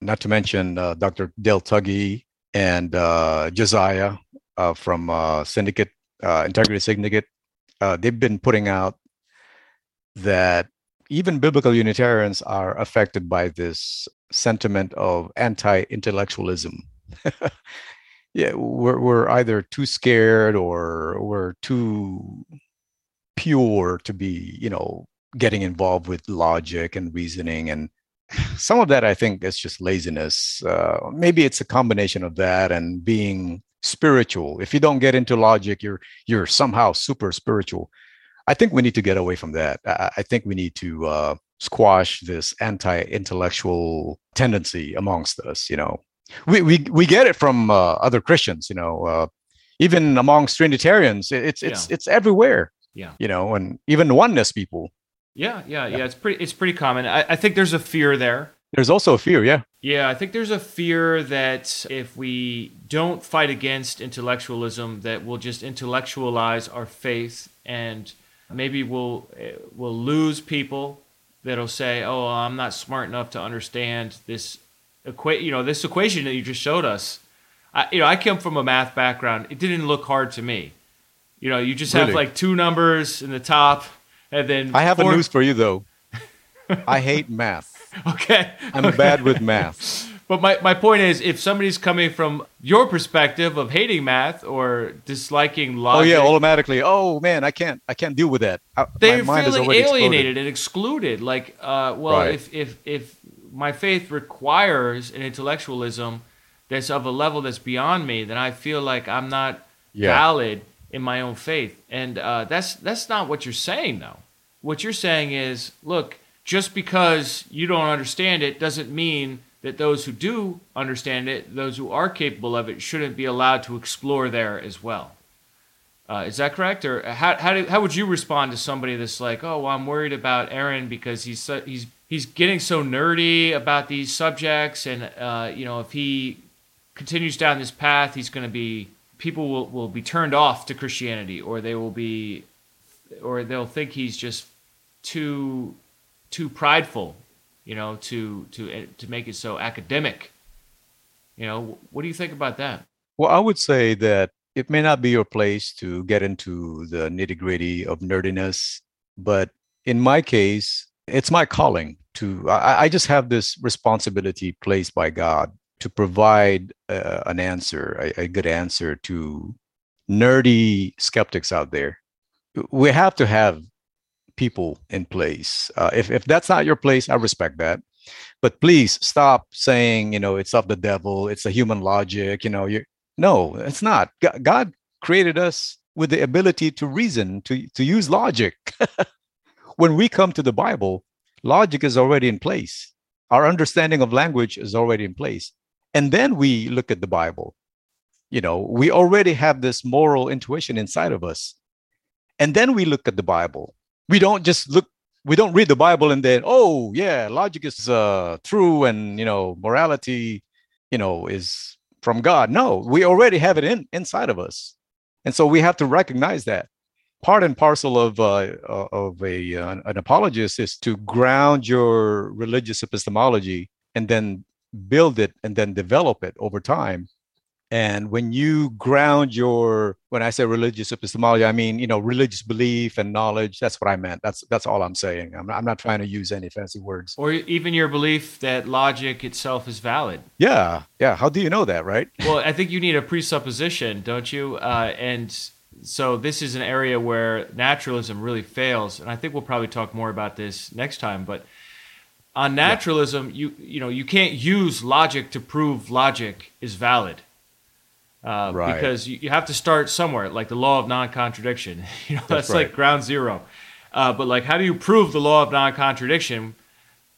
not to mention uh, Dr. Dale Tuggy and uh, Josiah uh, from Syndicate, Integrity Syndicate. They've been putting out that even biblical Unitarians are affected by this sentiment of anti-intellectualism. yeah, we're, we're either too scared or we're too pure to be, you know, getting involved with logic and reasoning and some of that I think is just laziness. Uh, maybe it's a combination of that and being spiritual. If you don't get into logic, you're you're somehow super spiritual. I think we need to get away from that. I, I think we need to uh, squash this anti-intellectual tendency amongst us. You know, we we we get it from uh, other Christians. You know, uh, even amongst Trinitarians, it's it's yeah. it's everywhere. Yeah, you know, and even oneness people yeah, yeah, yeah. It's pretty. It's pretty common. I, I think there's a fear there. There's also a fear, yeah. Yeah, I think there's a fear that if we don't fight against intellectualism, that we'll just intellectualize our faith, and maybe we'll we'll lose people that'll say, "Oh, I'm not smart enough to understand this equate." You know, this equation that you just showed us. I, you know, I come from a math background. It didn't look hard to me. You know, you just have like two numbers in the top and then I have four... a news for you though. I hate math. Okay. I'm okay. bad with math. But my, my point is, if somebody's coming from your perspective of hating math or disliking logic, oh yeah, automatically, oh man, I can't, I can't deal with that. They feel like alienated exploded. and excluded. Like, uh, well, right. if if if my faith requires an intellectualism that's of a level that's beyond me, then I feel like I'm not yeah. valid in my own faith. And uh, that's that's not what you're saying, though. What you're saying is, look, just because you don't understand it doesn't mean that those who do understand it, those who are capable of it, shouldn't be allowed to explore there as well. Uh, is that correct? Or how, how, do, how would you respond to somebody that's like, oh, well, I'm worried about Aaron because he's he's he's getting so nerdy about these subjects, and uh, you know, if he continues down this path, he's going to be people will, will be turned off to Christianity, or they will be, or they'll think he's just too too prideful, you know, to to to make it so academic. You know, what do you think about that? Well, I would say that it may not be your place to get into the nitty gritty of nerdiness, but in my case, it's my calling to, I, I just have this responsibility placed by God to provide uh, an answer, a, a good answer to nerdy skeptics out there. We have to have people in place. Uh, if, if that's not your place, I respect that. But please stop saying, you know, it's of the devil, it's a human logic, you know, you no, it's not. God created us with the ability to reason, to, to use logic. when we come to the Bible, logic is already in place. Our understanding of language is already in place. And then we look at the Bible. You know, we already have this moral intuition inside of us. And then we look at the Bible. We don't just look, we don't read the Bible and then, oh, yeah, logic is uh, true and, you know, morality, you know, is from God. No, we already have it in inside of us, and so we have to recognize that. Part and parcel of uh, uh of a uh, an apologist is to ground your religious epistemology and then build it and then develop it over time and when you ground your, when I say religious epistemology, I mean, you know, religious belief and knowledge. That's what I meant. That's that's all I'm saying. I'm, I'm not trying to use any fancy words. Or even your belief that logic itself is valid. Yeah, yeah. How do you know that, right? Well, I think you need a presupposition, don't you? Uh, and so this is an area where naturalism really fails, and I think we'll probably talk more about this next time. But on naturalism, yeah. you you know, you can't use logic to prove logic is valid uh, right. Because you, you, have to start somewhere, like the law of non-contradiction. You know, that's, that's right. like ground zero. Uh, but like, how do you prove the law of non-contradiction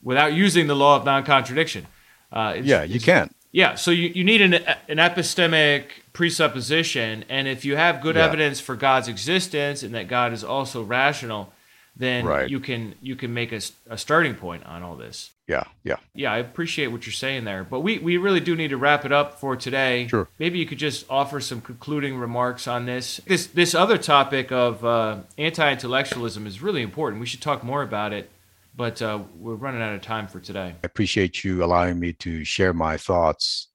without using the law of non-contradiction? Uh, yeah, you can't. Yeah, so you, you need an, an epistemic presupposition, and if you have good yeah. evidence for God's existence and that God is also rational, then right. you can you can make a, a starting point on all this. Yeah, yeah. Yeah, I appreciate what you're saying there. But we, we really do need to wrap it up for today. Sure. Maybe you could just offer some concluding remarks on this. This this other topic of uh, anti-intellectualism is really important. We should talk more about it, but uh, we're running out of time for today. I appreciate you allowing me to share my thoughts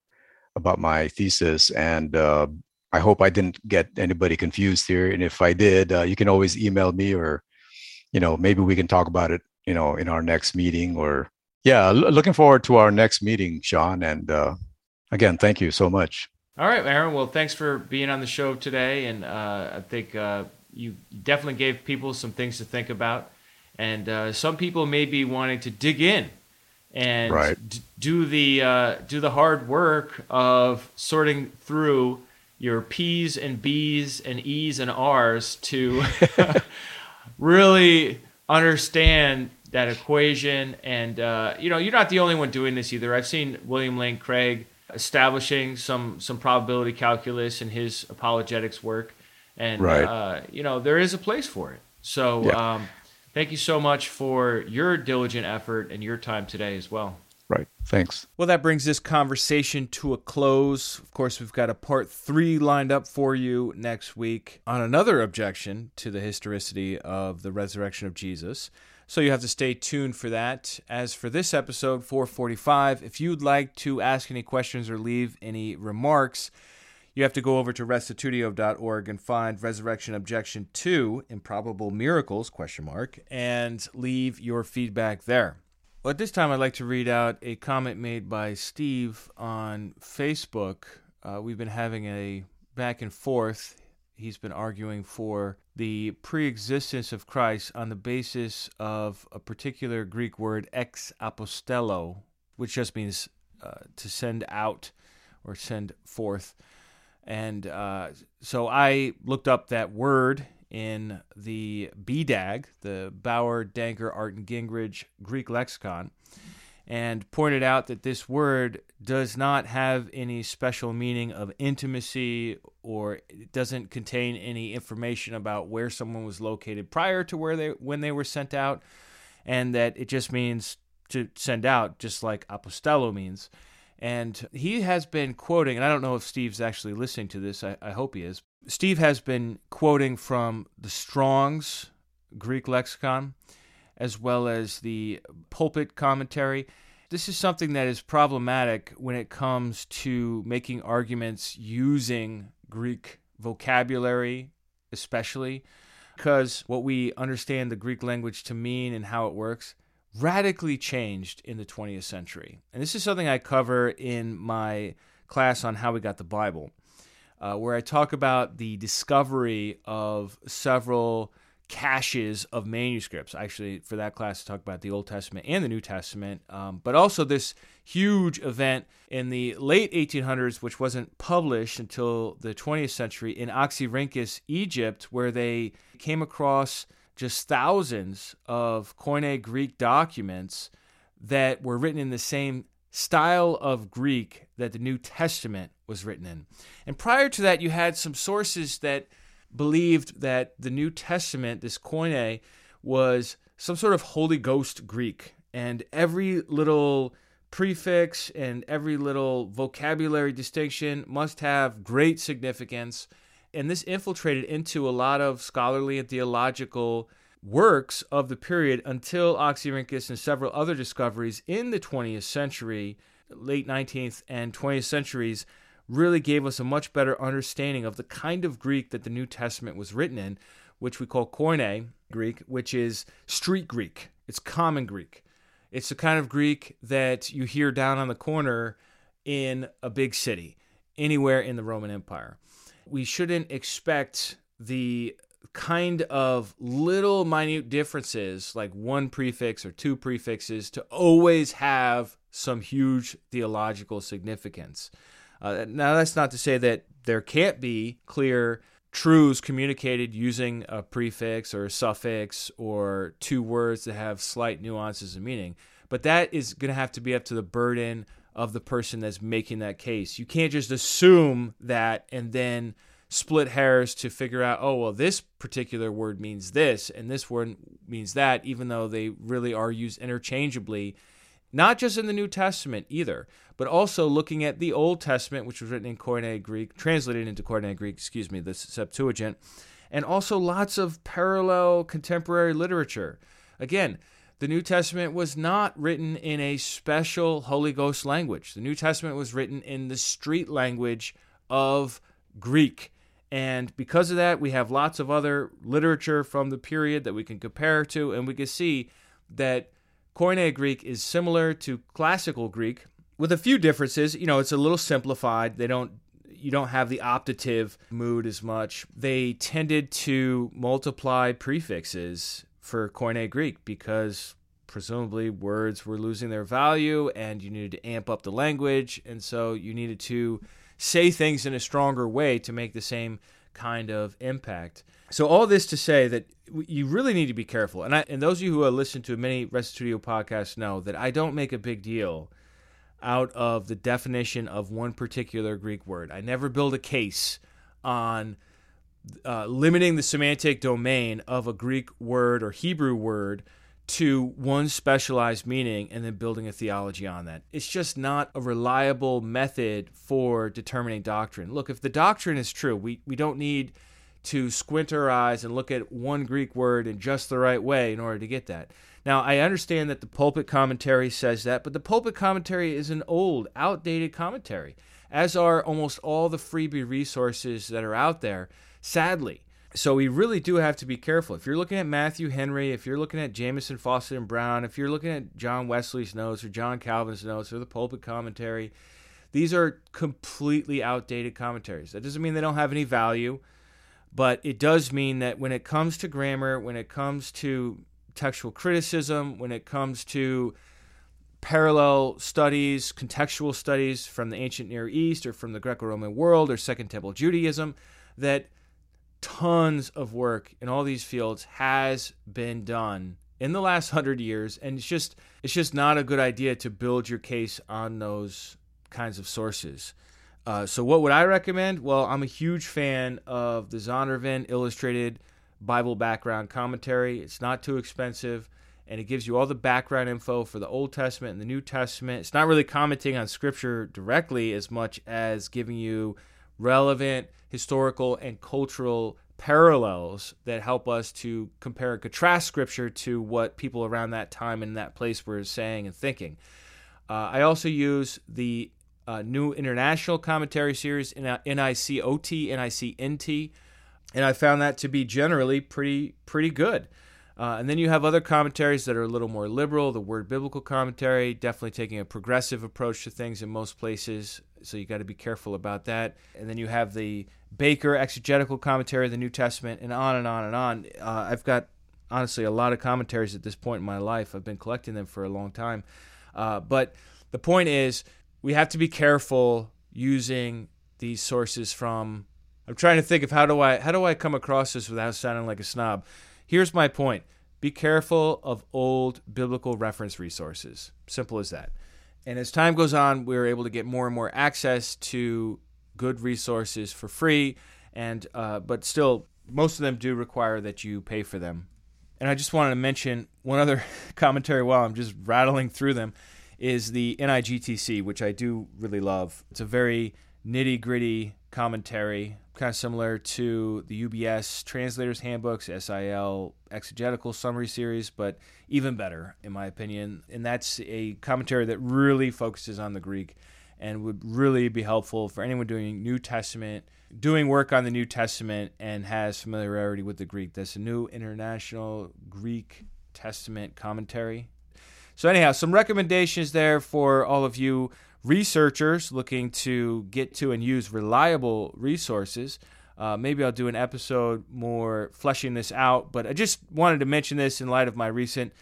about my thesis, and uh, I hope I didn't get anybody confused here. And if I did, uh, you can always email me or you know maybe we can talk about it you know in our next meeting or yeah l- looking forward to our next meeting sean and uh, again thank you so much all right aaron well thanks for being on the show today and uh, i think uh, you definitely gave people some things to think about and uh, some people may be wanting to dig in and right. d- do the uh, do the hard work of sorting through your P's and B's and E's and R's to really understand that equation. And uh, you know, you're not the only one doing this either. I've seen William Lane Craig establishing some some probability calculus in his apologetics work, and right. uh, you know, there is a place for it. So. Yeah. Um, thank you so much for your diligent effort and your time today as well. Right. Thanks. Well, that brings this conversation to a close. Of course, we've got a part three lined up for you next week on another objection to the historicity of the resurrection of Jesus. So you have to stay tuned for that. As for this episode, 445, if you'd like to ask any questions or leave any remarks, you have to go over to restitutio.org and find Resurrection Objection 2, Improbable Miracles, question mark, and leave your feedback there. Well, at this time, I'd like to read out a comment made by Steve on Facebook. Uh, we've been having a back and forth. He's been arguing for the pre existence of Christ on the basis of a particular Greek word, exapostello, which just means uh, to send out or send forth. And uh, so I looked up that word in the BDAG, the Bauer, Danker, Arndt, and Gingrich Greek lexicon, and pointed out that this word does not have any special meaning of intimacy or it doesn't contain any information about where someone was located prior to where they when they were sent out and that it just means to send out, just like apostello means. And he has been quoting, and I don't know if Steve's actually listening to this, I, I hope he is. Steve has been quoting from the Strong's Greek lexicon as well as the pulpit commentary. This is something that is problematic when it comes to making arguments using Greek vocabulary, especially because what we understand the Greek language to mean and how it works radically changed in the 20th century. And this is something I cover in my class on how we got the Bible, uh, where I talk about the discovery of several caches of manuscripts. Actually, for that class, to talk about the Old Testament and the New Testament, um, but also this huge event in the late 1800s, which wasn't published until the 20th century in Oxyrhynchus, Egypt, where they came across just thousands of Koine Greek documents that were written in the same style of Greek that the New Testament was written in. And prior to that, you had some sources that believed that the New Testament, this Koine, was some sort of Holy Ghost Greek. And every little prefix and every little vocabulary distinction must have great significance. And this infiltrated into a lot of scholarly and theological works of the period until Oxyrhynchus and several other discoveries in the 20th century, late 19th and 20th centuries, really gave us a much better understanding of the kind of Greek that the New Testament was written in, which we call Koine Greek, which is street Greek. It's common Greek. It's the kind of Greek that you hear down on the corner in a big city, anywhere in the Roman Empire. We shouldn't expect the kind of little minute differences, like one prefix or two prefixes, to always have some huge theological significance. Uh, now, that's not to say that there can't be clear truths communicated using a prefix or a suffix or two words that have slight nuances of meaning, but that is going to have to be up to the burden of the person that's making that case. You can't just assume that and then split hairs to figure out, oh, well, this particular word means this and this word means that, even though they really are used interchangeably not just in the New Testament either, but also looking at the Old Testament, which was written in Koine Greek, translated into Koine Greek, excuse me, the Septuagint, and also lots of parallel contemporary literature. Again, the New Testament was not written in a special Holy Ghost language. The New Testament was written in the street language of Greek. And because of that, we have lots of other literature from the period that we can compare to, and we can see that Koine Greek is similar to classical Greek with a few differences. You know, it's a little simplified. They don't you don't have the optative mood as much. They tended to multiply prefixes for Koine Greek because presumably words were losing their value and you needed to amp up the language and so you needed to say things in a stronger way to make the same kind of impact. So all this to say that you really need to be careful. And I, and those of you who have listened to many Restitutio podcasts know that I don't make a big deal out of the definition of one particular Greek word. I never build a case on uh, limiting the semantic domain of a Greek word or Hebrew word to one specialized meaning and then building a theology on that. It's just not a reliable method for determining doctrine. Look, if the doctrine is true, we, we don't need to squint our eyes and look at one Greek word in just the right way in order to get that. Now, I understand that the pulpit commentary says that, but the pulpit commentary is an old, outdated commentary, as are almost all the freebie resources that are out there, sadly. So we really do have to be careful. If you're looking at Matthew Henry, if you're looking at Jamieson, Fausset, and Brown, if you're looking at John Wesley's notes or John Calvin's notes or the pulpit commentary, these are completely outdated commentaries. That doesn't mean they don't have any value. But it does mean that when it comes to grammar, when it comes to textual criticism, when it comes to parallel studies, contextual studies from the ancient Near East or from the Greco Roman world or Second Temple Judaism, that tons of work in all these fields has been done in the last hundred years, and it's just it's just not a good idea to build your case on those kinds of sources. Uh, so, what would I recommend? Well, I'm a huge fan of the Zondervan Illustrated Bible Background Commentary. It's not too expensive, and it gives you all the background info for the Old Testament and the New Testament. It's not really commenting on scripture directly as much as giving you relevant historical and cultural parallels that help us to compare and contrast scripture to what people around that time and that place were saying and thinking. Uh, I also use the uh, new international commentary series, NICOT, NICNT, and I found that to be generally pretty pretty good. Uh, and then you have other commentaries that are a little more liberal. The Word Biblical Commentary, definitely taking a progressive approach to things in most places. So you got to be careful about that. And then you have the Baker Exegetical Commentary of the New Testament, and on and on and on. Uh, I've got honestly a lot of commentaries at this point in my life. I've been collecting them for a long time. Uh, but the point is, we have to be careful using these sources from. I'm trying to think of how do I how do I come across this without sounding like a snob. Here's my point be careful of old biblical reference resources. Simple as that. And as time goes on, we're able to get more and more access to good resources for free, and uh, but still, most of them do require that you pay for them. And I just wanted to mention one other commentary while I'm just rattling through them is the NIGTC, which I do really love. It's a very nitty gritty commentary kind of similar to the UBS Translators Handbooks, SIL Exegetical Summary Series, but even better, in my opinion. And that's a commentary that really focuses on the Greek and would really be helpful for anyone doing New Testament, doing work on the New Testament, and has familiarity with the Greek. That's a new international Greek Testament commentary. So, anyhow, some recommendations there for all of you researchers looking to get to and use reliable resources. Uh, maybe I'll do an episode more fleshing this out, but I just wanted to mention this in light of my recent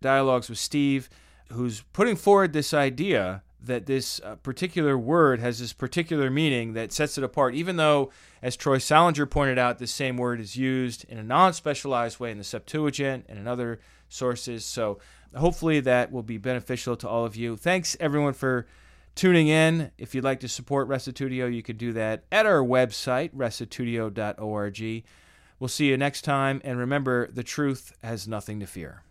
dialogues with Steve, who's putting forward this idea that this uh, particular word has this particular meaning that sets it apart, even though, as Troy Salinger pointed out, this same word is used in a non specialized way in the Septuagint and in other sources. So hopefully that will be beneficial to all of you. Thanks, everyone, for tuning in. If you'd like to support Restitutio, you could do that at our website, restitutio.org. We'll see you next time, and remember, the truth has nothing to fear.